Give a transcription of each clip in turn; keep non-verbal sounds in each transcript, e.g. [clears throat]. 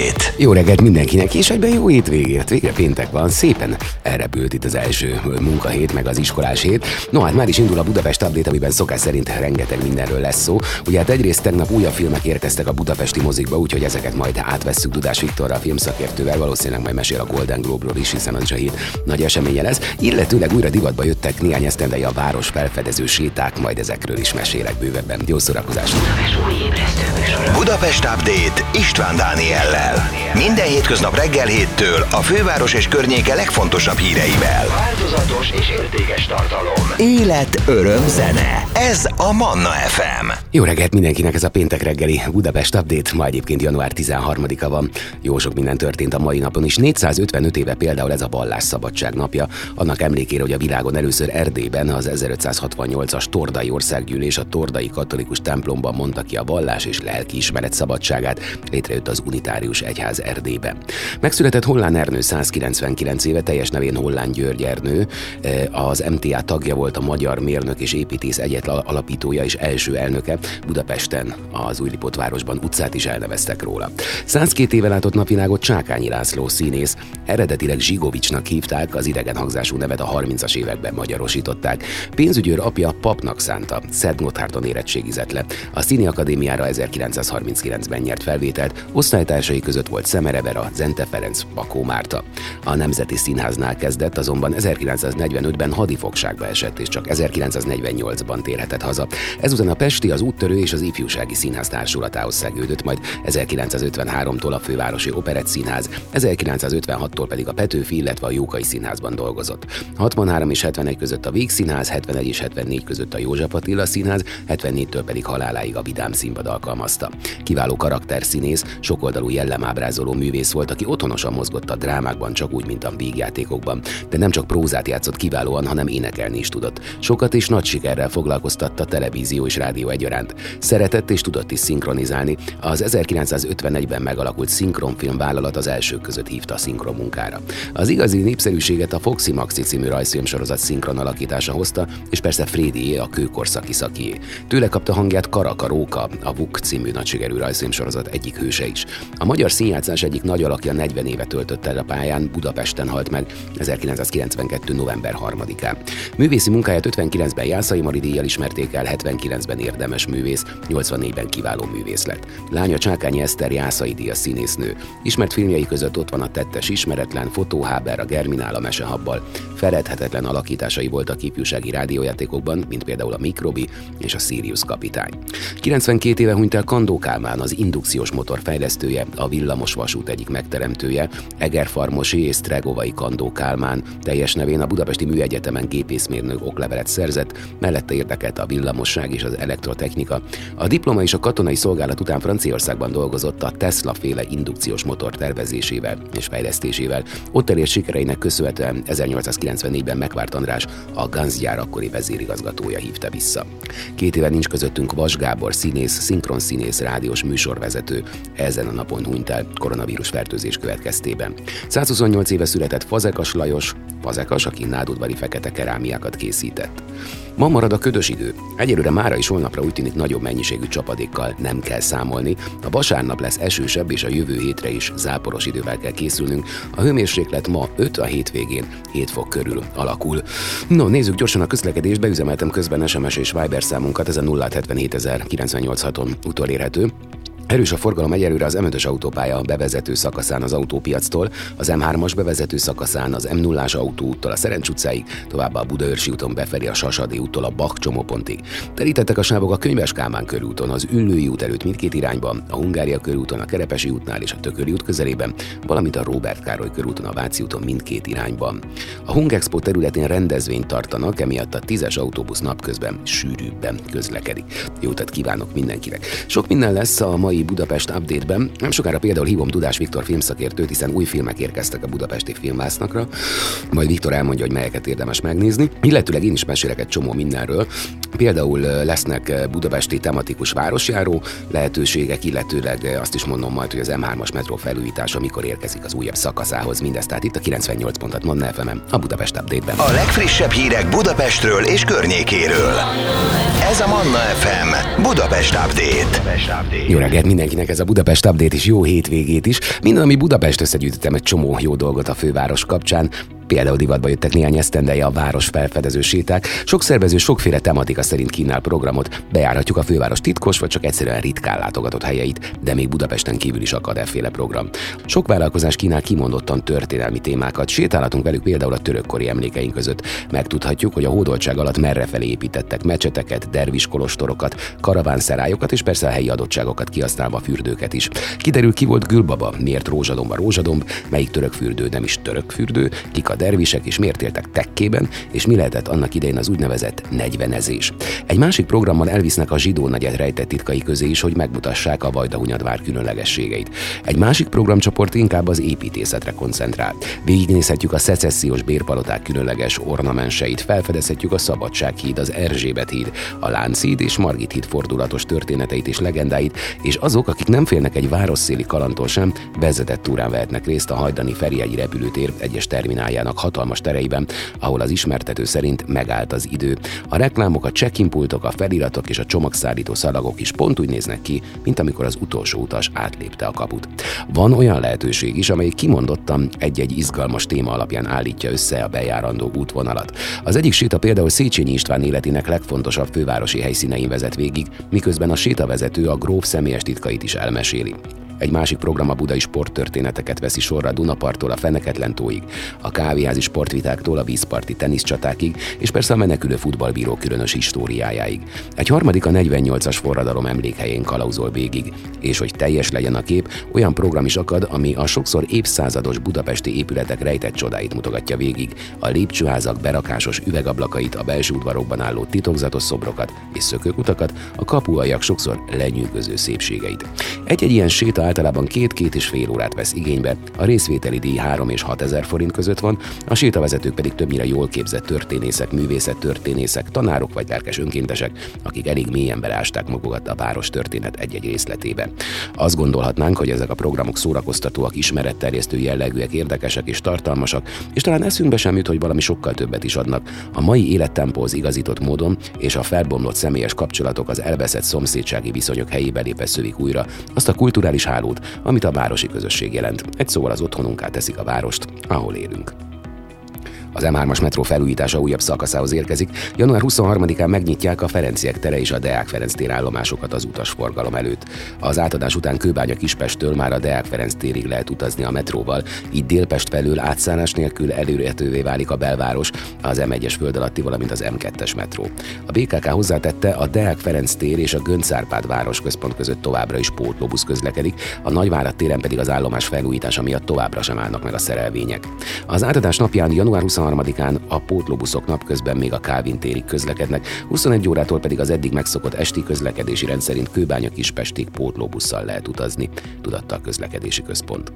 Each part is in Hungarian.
Update. Jó reggelt mindenkinek, és egyben jó hétvégét. Végre péntek van, szépen elrepült itt az első munkahét, meg az iskolás hét. No hát már is indul a Budapest Update, amiben szokás szerint rengeteg mindenről lesz szó. Ugye hát egyrészt tegnap újabb filmek érkeztek a budapesti mozikba, úgyhogy ezeket majd átvesszük Dudás Viktorral, a filmszakértővel, valószínűleg majd mesél a Golden Globe-ról is, hiszen az is a hét nagy eseménye lesz. Illetőleg újra divatba jöttek néhány esztendei a város felfedező séták, majd ezekről is mesélek bővebben. Jó szórakozást! Budapest Update István Dániellel. Minden hétköznap reggel héttől a főváros és környéke legfontosabb híreivel. Változatos és értékes tartalom. Élet, öröm, zene. Ez a Manna FM. Jó reggelt mindenkinek, ez a péntek reggeli Budapest Update, ma egyébként január 13-a van. Jó sok minden történt a mai napon is. 455 éve például ez a vallásszabadság napja. Annak emlékére, hogy a világon először Erdélyben az 1568-as Tordai Országgyűlés a Tordai Katolikus templomban mondta ki a vallás és lelkiismeret szabadságát. Létrejött az Unitárius Egyház Erdélyben. Megszületett Hollán Ernő 199 éve, teljes nevén Hollán György Ernő, az MTA tagja volt a Magyar Mérnök és Építész Egyet alapítója és első elnöke. Budapesten, az Újlipott városban utcát is elneveztek róla. 102 éve látott napvilágot Csákányi László színész. Eredetileg Zsigovicsnak hívták, az idegen hangzású nevet a 30-as években magyarosították. Pénzügyőr apja papnak szánta, Szent Gotthardon érettségizett le. A Színi Akadémiára 1939-ben nyert felvételt, osztálytársai között volt Szemerever, a Zente Ferenc, Bakó Márta. A Nemzeti Színháznál kezdett, azonban 1945-ben hadifogságba esett, és csak 1948-ban térhetett haza. Ezután a Pesti, az Úttörő és az Ifjúsági Színház társulatához szegődött, majd 1953-tól a Fővárosi Operett Színház, 1956-tól pedig a Petőfi, illetve a Jókai Színházban dolgozott. 63 és 71 között a Víg Színház, 71 és 74 között a József Attila Színház, 74-től pedig haláláig a Vidám Színpad alkalmazta. Kiváló karakterszínész, sokoldalú jellemábrázoló művész volt, aki otthonosan mozgott a drámákban, csak úgy, mint a vígjátékokban. De nem csak prózát játszott kiválóan, hanem énekelni is tudott. Sokat és nagy sikerrel foglalkoztatta televízió és rádió egyaránt. Szeretett és tudott is szinkronizálni. Az 1951-ben megalakult szinkronfilm vállalat az elsők között hívta a szinkron munkára. Az igazi népszerűséget a Foxy Maxi című rajzfilmsorozat szinkron alakítása hozta, és persze Frédié a kőkorszaki szakié. Tőle kapta hangját Karaka Róka, a Vuk című nagysikerű rajzfilmsorozat egyik hőse is. A magyar színjátszás egyik nagy alakja 40 éve töltött el a pályán, Budapesten halt meg 1992. november 3-án. Művészi munkáját 59-ben Jászai Mari díjjal ismerték el, 79-ben érdemes művész, 84-ben kiváló művész lett. Lánya Csákányi Eszter Jászai díjas színésznő. Ismert filmjei között ott van a tettes ismeretlen, Fotóháber, a Germinál, a Mesehabbal. Feredhetetlen alakításai voltak ifjúsági rádiójátékokban, mint például a Mikrobi és a Sirius kapitány. 92 éve hunyt el Kandó Kálmán, az indukciós motor fejlesztője, a villamos vasút egyik megteremtője, Egerfarmosi és Stregovai Kandó Kálmán, teljes nevén a Budapesti Műegyetemen gépészmérnök oklevelet szerzett, mellette érdekelt a villamosság és az elektrotechnika. A diploma és a katonai szolgálat után Franciaországban dolgozott a Tesla féle indukciós motor tervezésével és fejlesztésével. Ott elért sikereinek köszönhetően 1894-ben megvárt András, a Ganz gyár akkori vezérigazgatója hívta vissza. Két éve nincs közöttünk Vas Gábor színész, szinkronszínész, rádiós műsorvezető. Ezen a napon hunyt el koronavírus fertőzés következtében. 128 éve született Fazekas Lajos, Fazekas, aki nádudvari fekete kerámiákat készített. Ma marad a ködös idő. Egyelőre mára is holnapra úgy tűnik nagyobb mennyiségű csapadékkal nem kell számolni. A vasárnap lesz esősebb, és a jövő hétre is záporos idővel kell készülnünk. A hőmérséklet ma 5 a hétvégén 7 fok körül alakul. No, nézzük gyorsan a közlekedést, beüzemeltem közben SMS és Viber számunkat, ez a 077 on utolérhető. Erős a forgalom egyelőre az M5-ös autópálya bevezető szakaszán az autópiactól, az M3-as bevezető szakaszán az M0-as autóúttól a Szerencs utcáig, továbbá a Budaörsi úton befelé a Sasadi úttól a Bak csomópontig. Terítettek a sávok a Könyves Kálmán körúton, az Üllői út előtt mindkét irányban, a Hungária körúton, a Kerepesi útnál és a Tököli út közelében, valamint a Robert Károly körúton, a Váci úton mindkét irányban. A Hungexpo területén rendezvényt tartanak, emiatt a 10-es autóbusz napközben sűrűbben közlekedik. Jó utat kívánok mindenkinek! Sok minden lesz a mai Budapest Update-ben. Nem sokára például hívom Dudás Viktor filmszakértőt, hiszen új filmek érkeztek a budapesti filmvásznakra. Majd Viktor elmondja, hogy melyeket érdemes megnézni. Illetőleg én is mesélek egy csomó mindenről. Például lesznek budapesti tematikus városjáró lehetőségek, illetőleg azt is mondom majd, hogy az M3-as metró felújítása mikor érkezik az újabb szakaszához. Mindez tehát itt a 98 pontot Manna fm a Budapest Update-ben. A legfrissebb hírek Budapestről és környékéről. Ez a Manna FM Budapest Update. Jó reggelt mindenkinek ez a Budapest Update is, jó hétvégét is. Minden, ami Budapest összegyűjtöttem egy csomó jó dolgot a főváros kapcsán. Például divatba jöttek néhány esztendeje a város felfedező séták. Sok szervező sokféle tematika szerint kínál programot. Bejárhatjuk a főváros titkos vagy csak egyszerűen ritkán látogatott helyeit, de még Budapesten kívül is akad efféle program. Sok vállalkozás kínál kimondottan történelmi témákat. Sétálhatunk velük például a törökkori emlékeink között. Megtudhatjuk, hogy a hódoltság alatt merre felé építettek mecseteket, derviskolostorokat, karavánszerályokat és persze a helyi adottságokat kihasználva fürdőket is. Kiderül ki volt Gülbaba, miért rózsadomba rózsadomb, melyik török fürdő nem is török fürdő, kik a dervisek és miért éltek tekkében, és mi lehetett annak idején az úgynevezett negyvenezés. Egy másik programban elvisznek a zsidó nagyet rejtett titkai közé is, hogy megmutassák a Vajdahunyadvár különlegességeit. Egy másik programcsoport inkább az építészetre koncentrál. Végignézhetjük a szecessziós bérpaloták különleges ornamenseit, felfedezhetjük a Szabadsághíd, az Erzsébet híd, a Lánchíd és Margit híd fordulatos történeteit és legendáit, és azok, akik nem félnek egy városszéli kalantól sem, vezetett túrán vehetnek részt a hajdani Feriegyi repülőtér egyes termináljának Amerikának hatalmas tereiben, ahol az ismertető szerint megállt az idő. A reklámok, a check pultok, a feliratok és a csomagszállító szalagok is pont úgy néznek ki, mint amikor az utolsó utas átlépte a kaput. Van olyan lehetőség is, amely kimondottan egy-egy izgalmas téma alapján állítja össze a bejárandó útvonalat. Az egyik séta például Széchenyi István életének legfontosabb fővárosi helyszínein vezet végig, miközben a sétavezető a gróf személyes titkait is elmeséli. Egy másik program a budai sporttörténeteket veszi sorra Dunapartól a Feneketlen tóig, a kávéházi sportvitáktól a vízparti teniszcsatákig, és persze a menekülő futballbíró különös históriájáig. Egy harmadik a 48-as forradalom emlékhelyén kalauzol végig, és hogy teljes legyen a kép, olyan program is akad, ami a sokszor évszázados budapesti épületek rejtett csodáit mutogatja végig, a lépcsőházak berakásos üvegablakait, a belső udvarokban álló titokzatos szobrokat és szökőkutakat, a kapuajak sokszor lenyűgöző szépségeit. Egy-egy ilyen séta általában két-két és fél órát vesz igénybe, a részvételi díj 3 és 6 ezer forint között van, a sétavezetők pedig többnyire jól képzett történészek, művészet történészek, tanárok vagy lelkes önkéntesek, akik elég mélyen belásták magukat a város történet egy-egy részletébe. Azt gondolhatnánk, hogy ezek a programok szórakoztatóak, ismeretterjesztő jellegűek, érdekesek és tartalmasak, és talán eszünkbe sem jut, hogy valami sokkal többet is adnak. A mai élettempóhoz igazított módon és a felbomlott személyes kapcsolatok az elveszett szomszédsági viszonyok helyébe lépve újra azt a kulturális hálót, amit a városi közösség jelent. Egy szóval az otthonunká teszik a várost, ahol élünk. Az M3-as metró felújítása újabb szakaszához érkezik. Január 23-án megnyitják a Ferenciek tere és a Deák Ferenc tér állomásokat az utasforgalom előtt. Az átadás után Kőbánya Kispesttől már a Deák Ferenc térig lehet utazni a metróval, így Délpest felül átszállás nélkül előrehetővé válik a belváros, az M1-es föld alatti, valamint az M2-es metró. A BKK hozzátette, a Deák Ferenc tér és a Gönc Árpád város központ között továbbra is pótlóbusz közlekedik, a Nagyvárad téren pedig az állomás felújítása miatt továbbra sem állnak meg a szerelvények. Az átadás napján január 23-án a pótlóbuszok napközben még a Kávin térig közlekednek, 21 órától pedig az eddig megszokott esti közlekedési rendszerint Kőbánya Kispestig pótlóbusszal lehet utazni, tudatta a közlekedési központ.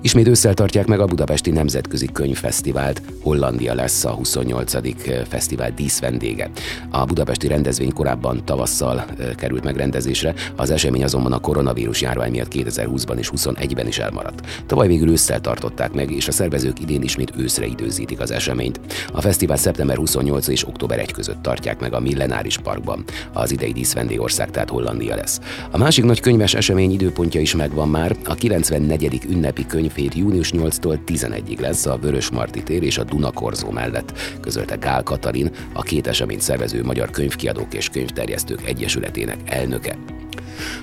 Ismét ősszel tartják meg a Budapesti Nemzetközi Könyvfesztivált. Hollandia lesz a 28. Eh, fesztivál díszvendége. A budapesti rendezvény korábban tavasszal eh, került megrendezésre, az esemény azonban a koronavírus járvány miatt 2020-ban és 2021-ben is elmaradt. Tavaly végül ősszel tartották meg, és a szervezők idén ismét őszre időzítik az eseményt. A fesztivál szeptember 28 és október 1 között tartják meg a Millenáris Parkban. Az idei díszvendégország tehát Hollandia lesz. A másik nagy könyves esemény időpontja is megvan már, a 94. ünnepi könyvhét június 8-tól 11-ig lesz a Vörös Marti tér és a Dunakorzó mellett, közölte Gál Katalin, a két eseményt szervező Magyar Könyvkiadók és Könyvterjesztők Egyesületének elnöke.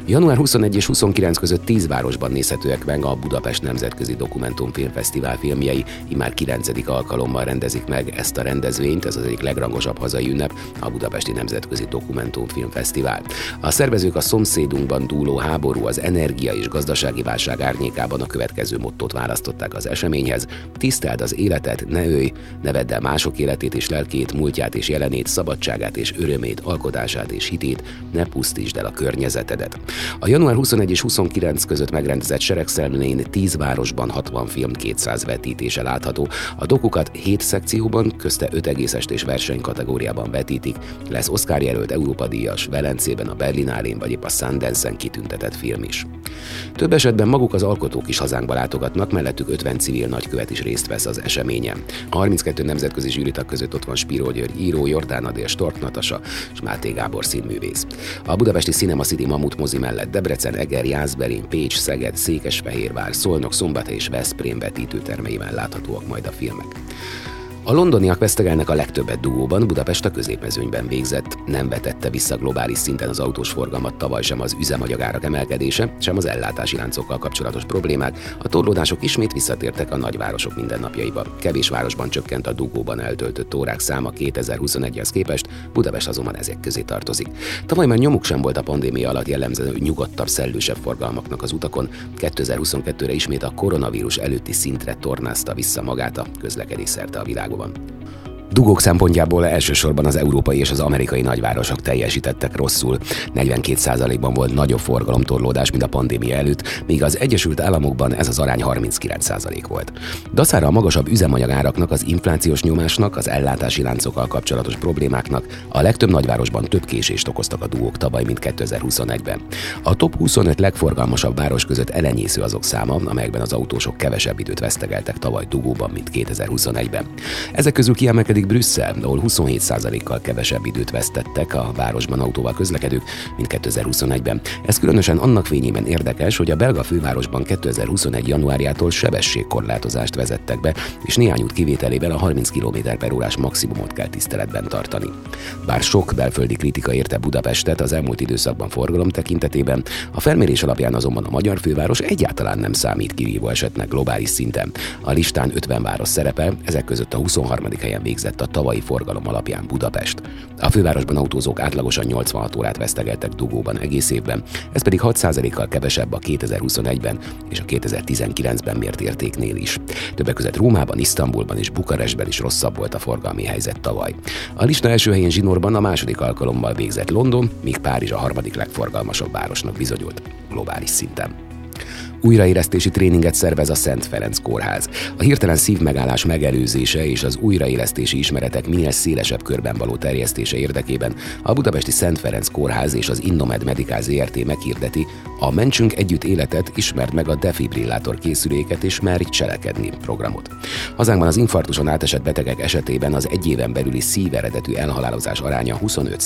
Január 21 és 29 között 10 városban nézhetőek meg a Budapest Nemzetközi Dokumentumfilmfesztivál filmjei. Immár 9. alkalommal rendezik meg ezt a rendezvényt, ez az egyik legrangosabb hazai ünnep, a Budapesti Nemzetközi Dokumentumfilmfesztivál. A szervezők a szomszédunkban dúló háború, az energia és gazdasági válság árnyékában a következő mottót választották az eseményhez. Tiszteld az életet, ne ölj, ne vedd el mások életét és lelkét, múltját és jelenét, szabadságát és örömét, alkotását és hitét, ne pusztítsd el a környezeted növekedett. A január 21 és 29 között megrendezett seregszemlén 10 városban 60 film 200 vetítése látható. A dokukat 7 szekcióban, közte 5 egészes és verseny kategóriában vetítik. Lesz Oscar jelölt Európa díjas, Velencében, a Berlinálén vagy épp a Sundance-en kitüntetett film is. Több esetben maguk az alkotók is hazánkba látogatnak, mellettük 50 civil nagykövet is részt vesz az eseményen. A 32 nemzetközi zsűritak között ott van Spiró György író, Jordán Adél, Stork Natasa és Máté Gábor színművész. A budapesti Cinema City Mamut mozi mellett Debrecen, Eger, Jászberény, Pécs, Szeged, Székesfehérvár, Szolnok, Szombathely és Veszprém vetítőtermeiben láthatóak majd a filmek. A londoniak vesztegelnek a legtöbbet dugóban, Budapest a középmezőnyben végzett. Nem vetette vissza globális szinten az autós forgalmat tavaly sem az üzemanyagárak emelkedése, sem az ellátási láncokkal kapcsolatos problémák. A torlódások ismét visszatértek a nagyvárosok mindennapjaiba. Kevés városban csökkent a dugóban eltöltött órák száma 2021-hez képest, Budapest azonban ezek közé tartozik. Tavaly már nyomuk sem volt a pandémia alatt jellemző nyugodtabb, szellősebb forgalmaknak az utakon. 2022-re ismét a koronavírus előtti szintre tornázta vissza magát a közlekedés szerte a világ világban. Dugók szempontjából elsősorban az európai és az amerikai nagyvárosok teljesítettek rosszul. 42%-ban volt nagyobb forgalomtorlódás, mint a pandémia előtt, míg az Egyesült Államokban ez az arány 39% volt. Daszára a magasabb üzemanyagáraknak, az inflációs nyomásnak, az ellátási láncokkal kapcsolatos problémáknak a legtöbb nagyvárosban több késést okoztak a dugók tavaly, mint 2021-ben. A top 25 legforgalmasabb város között elenyésző azok száma, amelyekben az autósok kevesebb időt vesztegeltek tavaly dugóban, mint 2021-ben. Ezek közül kiemelkedik pedig Brüsszel, ahol 27%-kal kevesebb időt vesztettek a városban autóval közlekedők, mint 2021-ben. Ez különösen annak fényében érdekes, hogy a belga fővárosban 2021. januárjától sebességkorlátozást vezettek be, és néhány út kivételével a 30 km per órás maximumot kell tiszteletben tartani. Bár sok belföldi kritika érte Budapestet az elmúlt időszakban forgalom tekintetében, a felmérés alapján azonban a magyar főváros egyáltalán nem számít kirívó esetnek globális szinten. A listán 50 város szerepel, ezek között a 23. helyen végzett végzett a tavalyi forgalom alapján Budapest. A fővárosban autózók átlagosan 86 órát vesztegeltek dugóban egész évben, ez pedig 6%-kal kevesebb a 2021-ben és a 2019-ben mért értéknél is. Többek között Rómában, Isztambulban és Bukarestben is rosszabb volt a forgalmi helyzet tavaly. A lista első helyén zsinórban a második alkalommal végzett London, míg Párizs a harmadik legforgalmasabb városnak bizonyult globális szinten. Újraélesztési tréninget szervez a Szent Ferenc Kórház. A hirtelen szívmegállás megelőzése és az újraélesztési ismeretek minél szélesebb körben való terjesztése érdekében a Budapesti Szent Ferenc Kórház és az Innomed Medical ZRT meghirdeti a Mentsünk Együtt Életet, ismert meg a defibrillátor készüléket és merj cselekedni programot. Hazánkban az infarktuson átesett betegek esetében az egy éven belüli szíveredetű elhalálozás aránya 25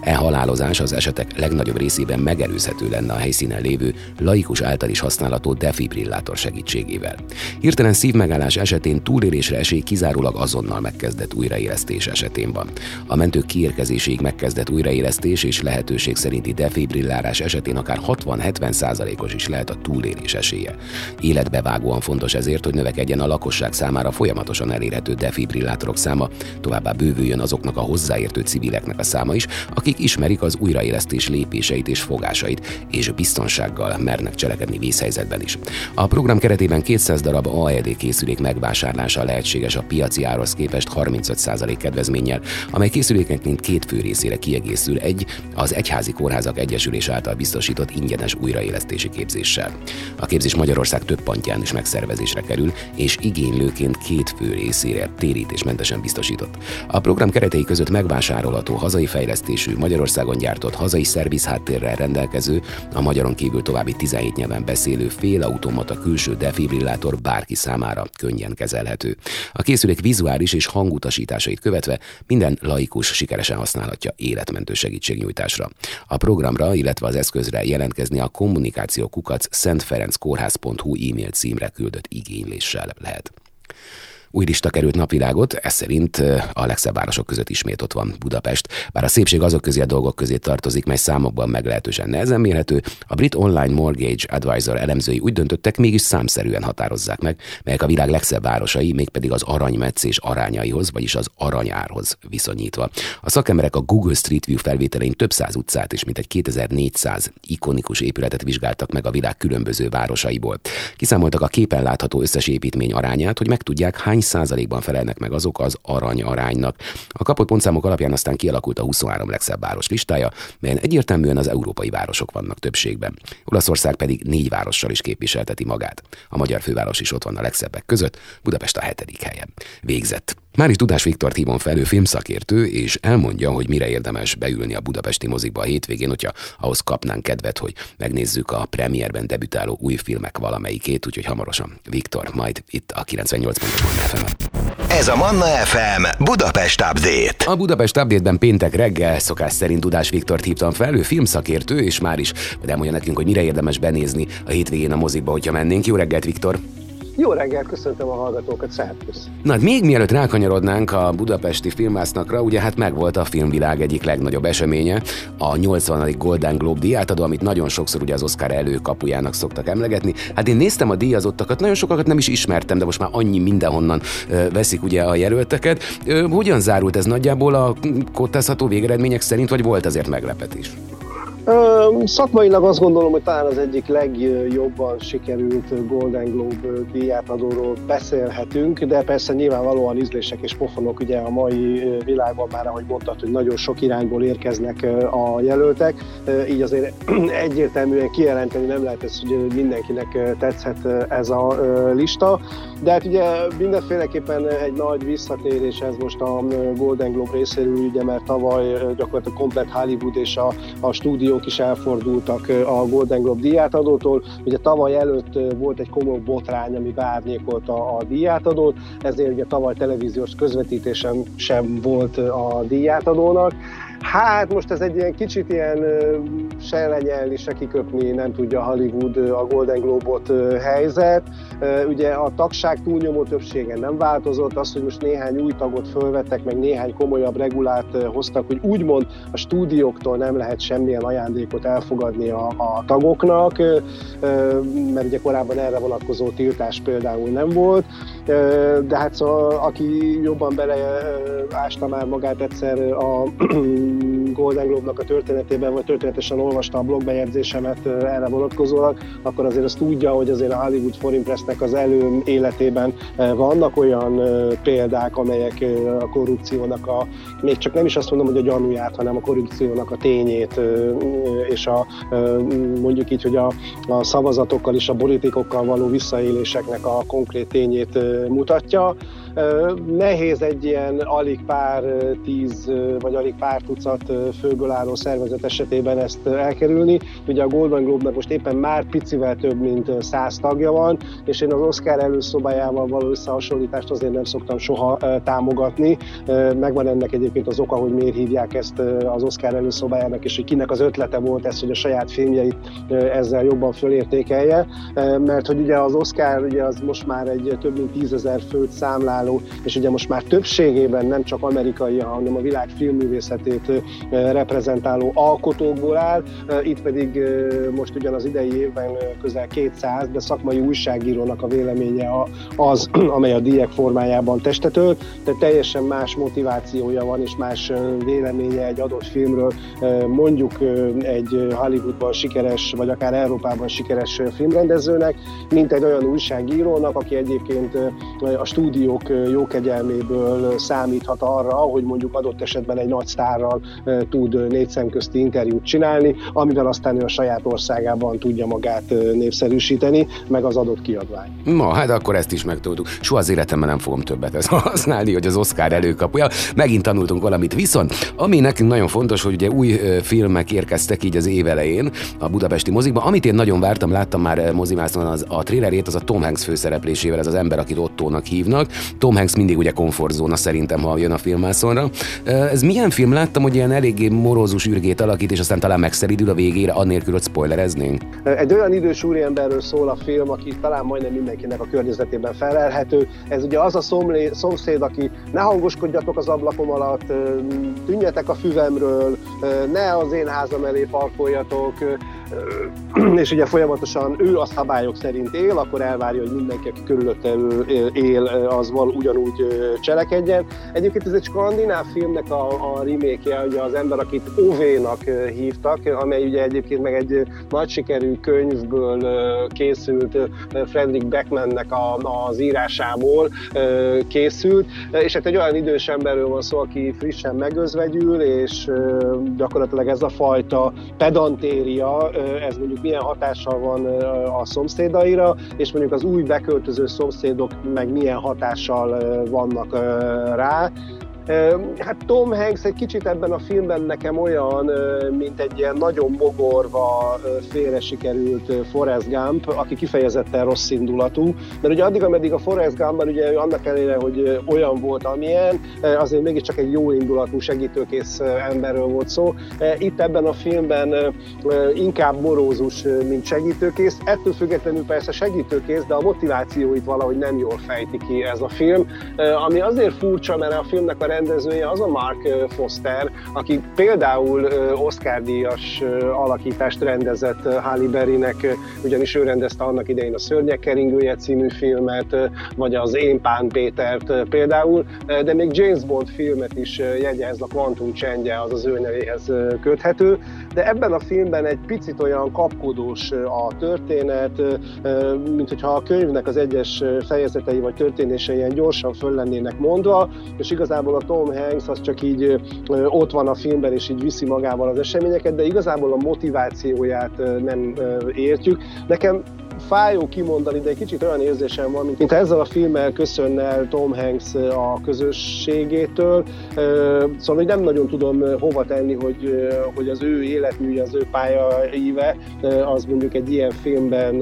E halálozás az esetek legnagyobb részében megelőzhető lenne a helyszínen lévő laikus által is használható defibrillátor segítségével. Hirtelen szívmegállás esetén túlélésre esély kizárólag azonnal megkezdett újraélesztés esetén van. A mentők kiérkezéséig megkezdett újraélesztés és lehetőség szerinti defibrillárás esetén akár 60-70 százalékos is lehet a túlélés esélye. Életbevágóan fontos ezért, hogy növekedjen a lakosság számára folyamatosan elérhető defibrillátorok száma, továbbá bővüljön azoknak a hozzáértő civileknek a száma is, akik ismerik az újraélesztés lépéseit és fogásait, és biztonsággal mernek cselekedni vészhelyzetben is. A program keretében 200 darab AED készülék megvásárlása lehetséges a piaci árhoz képest 35% kedvezménnyel, amely készülékeknek két fő részére kiegészül egy az Egyházi Kórházak Egyesülés által biztosított ingyenes újraélesztési képzéssel. A képzés Magyarország több pontján is megszervezésre kerül, és igénylőként két fő részére térítésmentesen biztosított. A program keretei között megvásárolható hazai fejlesztésű, Magyarországon gyártott hazai szerviz háttérrel rendelkező, a magyaron kívül további 17 nyelven beszélő félautomata külső defibrillátor bárki számára könnyen kezelhető. A készülék vizuális és hangutasításait követve minden laikus sikeresen használhatja életmentő segítségnyújtásra. A programra, illetve az eszközre jelentkezni a kommunikáció kukac szentferenckórház.hu e-mail címre küldött igényléssel lehet. Új lista került napvilágot, ez szerint a legszebb városok között ismét ott van Budapest. Bár a szépség azok közé a dolgok közé tartozik, mely számokban meglehetősen nehezen mérhető, a brit online mortgage advisor elemzői úgy döntöttek, mégis számszerűen határozzák meg, melyek a világ legszebb városai, mégpedig az aranymetszés arányaihoz, vagyis az aranyárhoz viszonyítva. A szakemberek a Google Street View felvételein több száz utcát és mintegy 2400 ikonikus épületet vizsgáltak meg a világ különböző városaiból. Kiszámoltak a képen látható összes építmény arányát, hogy megtudják, hány százalékban felelnek meg azok az arany aránynak. A kapott pontszámok alapján aztán kialakult a 23 legszebb város listája, melyen egyértelműen az európai városok vannak többségben. Olaszország pedig négy várossal is képviselteti magát. A magyar főváros is ott van a legszebbek között, Budapest a hetedik helyen. Végzett. Már is Tudás Viktor hívom fel, ő filmszakértő, és elmondja, hogy mire érdemes beülni a budapesti mozikba a hétvégén, hogyha ahhoz kapnánk kedvet, hogy megnézzük a premierben debütáló új filmek valamelyikét, úgyhogy hamarosan Viktor, majd itt a 98 pontos FM. Ez a Manna FM Budapest Update. A Budapest Update-ben péntek reggel szokás szerint Tudás Viktor hívtam fel, ő filmszakértő, és már is elmondja nekünk, hogy mire érdemes benézni a hétvégén a mozikba, hogyha mennénk. Jó reggelt, Viktor! Jó reggelt, köszöntöm a hallgatókat, szervusz! Na még mielőtt rákanyarodnánk a budapesti filmásznakra, ugye hát megvolt a filmvilág egyik legnagyobb eseménye, a 80. Golden Globe díjátadó, amit nagyon sokszor ugye az Oscar előkapujának szoktak emlegetni. Hát én néztem a díjazottakat, nagyon sokakat nem is ismertem, de most már annyi mindenhonnan veszik ugye a jelölteket. Hogyan zárult ez nagyjából a kottázható végeredmények szerint, vagy volt azért meglepetés? Szakmailag azt gondolom, hogy talán az egyik legjobban sikerült Golden Globe díjátadóról beszélhetünk, de persze nyilvánvalóan ízlések és pofonok ugye a mai világban már, ahogy mondtad, hogy nagyon sok irányból érkeznek a jelöltek, így azért [clears throat] egyértelműen kijelenteni nem lehet ez, hogy mindenkinek tetszhet ez a lista, de hát ugye mindenféleképpen egy nagy visszatérés ez most a Golden Globe részéről, ugye, mert tavaly gyakorlatilag komplet Hollywood és a, a stúdió stúdiók is elfordultak a Golden Globe díjátadótól. Ugye tavaly előtt volt egy komoly botrány, ami beárnyékolta a díjátadót, ezért ugye tavaly televíziós közvetítésen sem volt a díjátadónak. Hát most ez egy ilyen kicsit ilyen se lenyelni, se kiköpni nem tudja Hollywood a Golden Globe-ot helyzet. Ugye a tagság túlnyomó többsége nem változott, az, hogy most néhány új tagot fölvettek, meg néhány komolyabb regulát hoztak, hogy úgymond a stúdióktól nem lehet semmilyen ajándékot elfogadni a, a tagoknak, mert ugye korábban erre vonatkozó tiltás például nem volt, de hát szóval aki jobban beleásta már magát egyszer a Golden Globe-nak a történetében, vagy történetesen olvasta a blogbejegyzésemet erre vonatkozólag, akkor azért azt tudja, hogy azért a Hollywood Foreign Press-nek az elő életében vannak olyan példák, amelyek a korrupciónak a, még csak nem is azt mondom, hogy a gyanúját, hanem a korrupciónak a tényét, és a, mondjuk így, hogy a, a szavazatokkal és a politikokkal való visszaéléseknek a konkrét tényét mutatja. Nehéz egy ilyen alig pár tíz vagy alig pár tucat főből álló szervezet esetében ezt elkerülni. Ugye a Golden Globe-nak most éppen már picivel több mint száz tagja van, és én az Oscar előszobájával való összehasonlítást azért nem szoktam soha támogatni. Megvan ennek egyébként az oka, hogy miért hívják ezt az Oscar előszobájának, és hogy kinek az ötlete volt ez, hogy a saját filmjeit ezzel jobban fölértékelje, mert hogy ugye az Oscar ugye az most már egy több mint tízezer főt számlál kiváló, és ugye most már többségében nem csak amerikai, hanem a világ filmművészetét reprezentáló alkotókból áll, itt pedig most ugyan az idei évben közel 200, de szakmai újságírónak a véleménye az, [clears throat] amely a díjek formájában testetölt, tehát teljesen más motivációja van, és más véleménye egy adott filmről, mondjuk egy Hollywoodban sikeres, vagy akár Európában sikeres filmrendezőnek, mint egy olyan újságírónak, aki egyébként a stúdiók jókegyelméből számíthat arra, hogy mondjuk adott esetben egy nagy sztárral tud négy szemközti interjút csinálni, amivel aztán ő a saját országában tudja magát népszerűsíteni, meg az adott kiadvány. Ma, hát akkor ezt is megtudtuk. Soha az életemben nem fogom többet ezt használni, hogy az Oscar előkapuja. Megint tanultunk valamit. Viszont, ami nekünk nagyon fontos, hogy ugye új filmek érkeztek így az év elején a budapesti mozikba. Amit én nagyon vártam, láttam már mozimászon az a trailerét, az a Tom Hanks főszereplésével, ez az ember, akit Ottónak hívnak. Tom Hanks mindig ugye komfortzóna szerintem, ha jön a filmászonra. Ez milyen film? Láttam, hogy ilyen eléggé morózus űrgét alakít, és aztán talán megszeridül a végére, annélkül, hogy spoilereznénk. Egy olyan idős úriemberről szól a film, aki talán majdnem mindenkinek a környezetében felelhető. Ez ugye az a szomlé, szomszéd, aki ne hangoskodjatok az ablakom alatt, tűnjetek a füvemről, ne az én házam elé parkoljatok, [clears throat] és ugye folyamatosan ő a szabályok szerint él, akkor elvárja, hogy mindenki, aki körülötte él, az val ugyanúgy cselekedjen. Egyébként ez egy skandináv filmnek a, a remake ugye az ember, akit OV-nak hívtak, amely ugye egyébként meg egy nagy sikerű könyvből készült, Frederick Beckmannek a, az írásából készült, és hát egy olyan idős emberről van szó, aki frissen megözvegyül, és gyakorlatilag ez a fajta pedantéria ez mondjuk milyen hatással van a szomszédaira, és mondjuk az új beköltöző szomszédok meg milyen hatással vannak rá. Hát Tom Hanks egy kicsit ebben a filmben nekem olyan, mint egy ilyen nagyon mogorva, félre sikerült Forrest Gump, aki kifejezetten rossz indulatú, mert ugye addig, ameddig a Forrest Gumpban ugye annak ellenére, hogy olyan volt, amilyen, azért mégiscsak egy jó indulatú, segítőkész emberről volt szó. Itt ebben a filmben inkább morózus, mint segítőkész. Ettől függetlenül persze segítőkész, de a motivációit valahogy nem jól fejti ki ez a film, ami azért furcsa, mert a filmnek a rendezője az a Mark Foster, aki például Oscar-díjas alakítást rendezett Halle Berrynek, ugyanis ő rendezte annak idején a Szörnyek keringője című filmet, vagy az Én Pán Pétert például, de még James Bond filmet is jegyez, a Quantum Csendje az az ő nevéhez köthető, de ebben a filmben egy picit olyan kapkodós a történet, mint hogyha a könyvnek az egyes fejezetei vagy történései ilyen gyorsan föl lennének mondva, és igazából a Tom Hanks az csak így ott van a filmben, és így viszi magával az eseményeket, de igazából a motivációját nem értjük. Nekem fájó kimondani, de egy kicsit olyan érzésem van, mint, mint ezzel a filmmel köszönne Tom Hanks a közösségétől. Szóval hogy nem nagyon tudom hova tenni, hogy, hogy az ő életműje, az ő pályaíve, az mondjuk egy ilyen filmben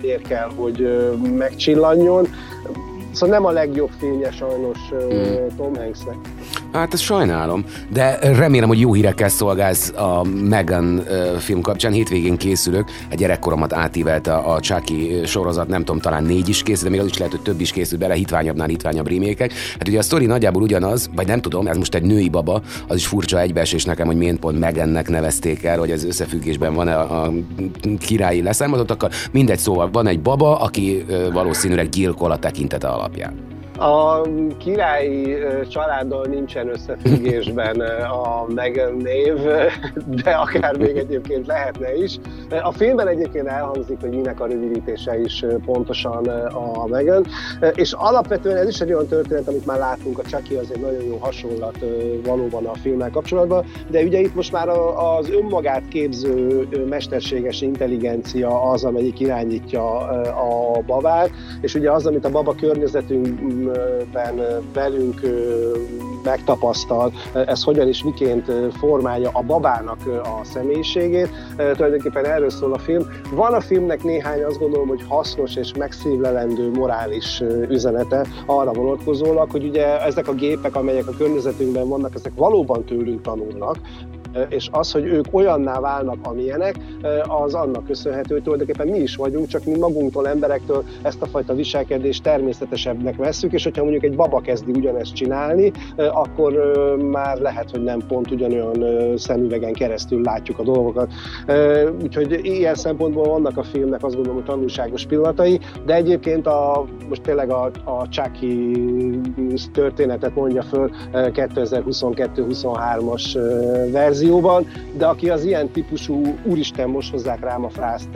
miért kell, hogy megcsillanjon. Szóval nem a legjobb filmje sajnos mm. Tom Hanksnek. Hát ezt sajnálom, de remélem, hogy jó hírekkel szolgálsz a Megan film kapcsán. Hétvégén készülök, a gyerekkoromat átívelte a Chucky sorozat, nem tudom, talán négy is készül, de még az is lehet, hogy több is készült bele, hitványabbnál hitványabb remékek. Hát ugye a sztori nagyjából ugyanaz, vagy nem tudom, ez most egy női baba, az is furcsa egybeesés nekem, hogy miért pont Megannek nevezték el, hogy ez összefüggésben van a, a királyi leszármazottakkal. Mindegy, szóval van egy baba, aki valószínűleg gyilkol a tekintete alapján. A királyi családdal nincsen összefüggésben a Megan név, [laughs] de akár még egyébként lehetne is. A filmben egyébként elhangzik, hogy minek a rövidítése is pontosan a Megan, és alapvetően ez is egy olyan történet, amit már látunk, a Chucky az egy nagyon jó hasonlat valóban a filmmel kapcsolatban, de ugye itt most már az önmagát képző mesterséges intelligencia az, amelyik irányítja a babát, és ugye az, amit a baba környezetünk ben velünk megtapasztal, ez hogyan és miként formálja a babának a személyiségét. Tulajdonképpen erről szól a film. Van a filmnek néhány, azt gondolom, hogy hasznos és megszívlelendő morális üzenete arra vonatkozólag, hogy ugye ezek a gépek, amelyek a környezetünkben vannak, ezek valóban tőlünk tanulnak, és az, hogy ők olyanná válnak, amilyenek, az annak köszönhető, hogy tulajdonképpen mi is vagyunk, csak mi magunktól, emberektől ezt a fajta viselkedést természetesebbnek vesszük, és hogyha mondjuk egy baba kezdi ugyanezt csinálni, akkor már lehet, hogy nem pont ugyanolyan szemüvegen keresztül látjuk a dolgokat. Úgyhogy ilyen szempontból vannak a filmnek azt gondolom, hogy tanulságos pillanatai, de egyébként a, most tényleg a, a Chucky történetet mondja föl 2022-23-as verzió, verzióban, de aki az ilyen típusú, úristen, most hozzák rám a frászt,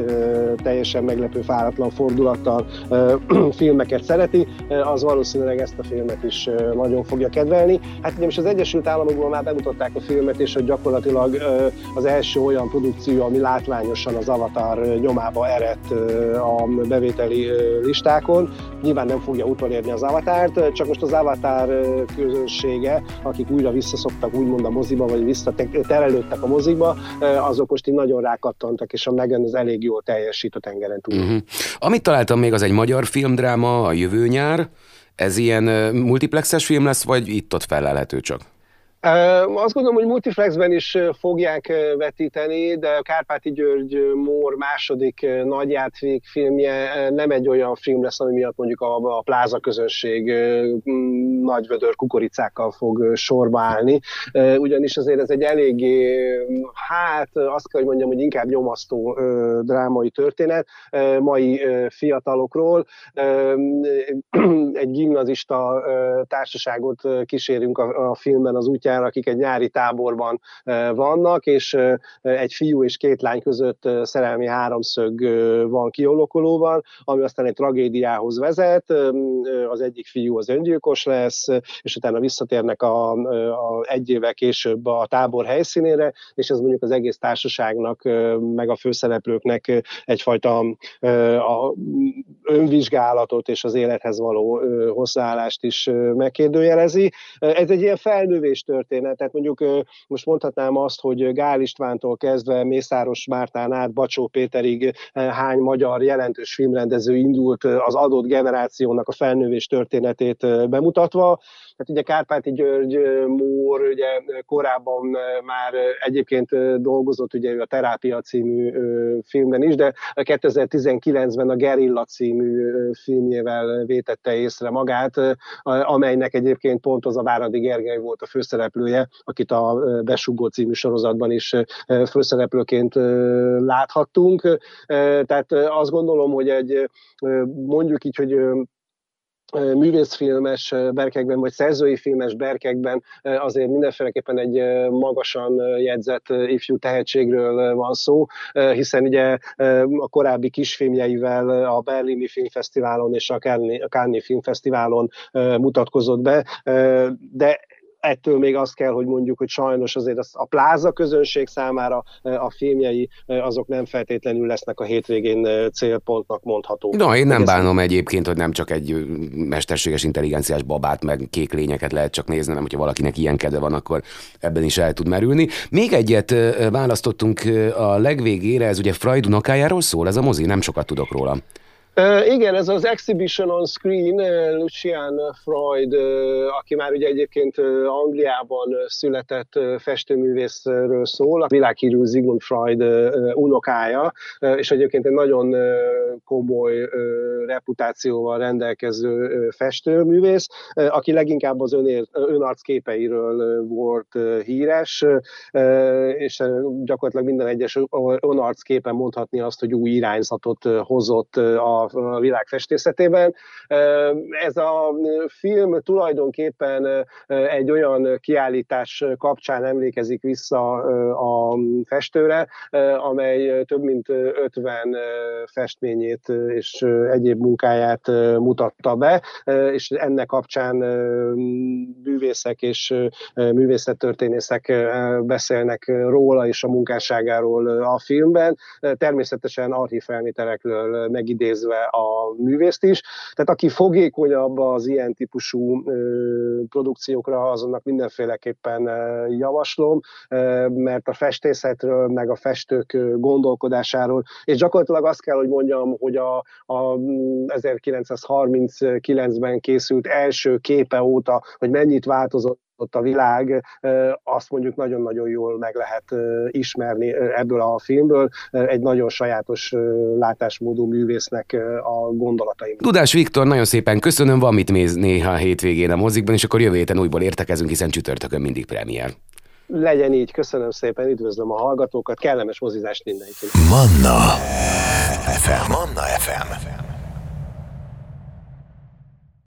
teljesen meglepő, fáradtlan fordulattal [clears throat] filmeket szereti, az valószínűleg ezt a filmet is nagyon fogja kedvelni. Hát ugye most az Egyesült Államokban már bemutatták a filmet, és hogy gyakorlatilag az első olyan produkció, ami látványosan az Avatar nyomába eredt a bevételi listákon. Nyilván nem fogja utolérni az Avatárt, csak most az Avatar közönsége, akik újra visszaszoktak úgymond a moziba, vagy visszaterelődtek a mozikba, azok most így nagyon rákattantak, és a Megan az elég jól teljesít a tengeren túl. Uh-huh. Amit találtam még, az egy magyar filmdráma, a jövő nyár. Ez ilyen multiplexes film lesz, vagy itt-ott felelhető csak? Azt gondolom, hogy multiplexben is fogják vetíteni, de Kárpáti György Mór második nagy játék filmje nem egy olyan film lesz, ami miatt mondjuk a, a pláza közönség nagy vödör kukoricákkal fog sorba állni, ugyanis azért ez egy eléggé, hát azt kell, hogy mondjam, hogy inkább nyomasztó drámai történet mai fiatalokról. [clears throat] Egy gimnazista társaságot kísérünk a, a filmben az útján Szlovákián, akik egy nyári táborban vannak, és egy fiú és két lány között szerelmi háromszög van kiolokolóban, ami aztán egy tragédiához vezet. Az egyik fiú az öngyilkos lesz, és utána visszatérnek a, a egy évvel később a tábor helyszínére, és ez mondjuk az egész társaságnak, meg a főszereplőknek egyfajta a önvizsgálatot és az élethez való hozzáállást is megkérdőjelezi. Ez egy ilyen felnővés tehát mondjuk most mondhatnám azt, hogy Gál Istvántól kezdve Mészáros Mártán át Bacsó Péterig hány magyar jelentős filmrendező indult az adott generációnak a felnővés történetét bemutatva. Hát ugye Kárpáti György Mór ugye korábban már egyébként dolgozott ugye a Terápia című filmben is, de 2019-ben a Gerilla című filmjével vétette észre magát, amelynek egyébként pont az a Váradi Gergely volt a főszereplője, akit a Besugó című sorozatban is főszereplőként láthattunk. Tehát azt gondolom, hogy egy mondjuk így, hogy művészfilmes berkekben, vagy szerzői filmes berkekben azért mindenféleképpen egy magasan jegyzett ifjú tehetségről van szó, hiszen ugye a korábbi kisfilmjeivel a Berlini Filmfesztiválon és a Cannes Filmfesztiválon mutatkozott be, de ettől még azt kell, hogy mondjuk, hogy sajnos azért az a pláza közönség számára a filmjei azok nem feltétlenül lesznek a hétvégén célpontnak mondható. Na, én nem bánom egyébként, hogy nem csak egy mesterséges intelligenciás babát, meg kék lényeket lehet csak nézni, hanem hogyha valakinek ilyen kedve van, akkor ebben is el tud merülni. Még egyet választottunk a legvégére, ez ugye Freud unokájáról szól, ez a mozi, nem sokat tudok róla. Igen, ez az Exhibition on Screen, Lucian Freud, aki már ugye egyébként Angliában született festőművészről szól, a világhírű Sigmund Freud unokája, és egyébként egy nagyon komoly reputációval rendelkező festőművész, aki leginkább az önér, önarc képeiről volt híres, és gyakorlatilag minden egyes önarc képen mondhatni azt, hogy új irányzatot hozott uh, a a világ festészetében. Ez a film tulajdonképpen egy olyan kiállítás kapcsán emlékezik vissza a festőre, amely több mint 50 festményét és egyéb munkáját mutatta be, és ennek kapcsán művészek és művészettörténészek beszélnek róla és a munkásságáról a filmben. Természetesen archívfelvételekről megidézve illetve a művészt is. Tehát aki fogékonyabb az ilyen típusú produkciókra, azonnak mindenféleképpen javaslom, mert a festészetről, meg a festők gondolkodásáról, és gyakorlatilag azt kell, hogy mondjam, hogy a, a 1939-ben készült első képe óta, hogy mennyit változott ott a világ, azt mondjuk nagyon-nagyon jól meg lehet ismerni ebből a filmből. Egy nagyon sajátos látásmódú művésznek a gondolatai. Dudás Viktor, nagyon szépen köszönöm, van mit néz néha hétvégén a mozikban, és akkor jövő héten újból értekezünk, hiszen csütörtökön mindig premier. Legyen így, köszönöm szépen, üdvözlöm a hallgatókat, kellemes mozizást mindenkinek. Manna FM. Manna FM.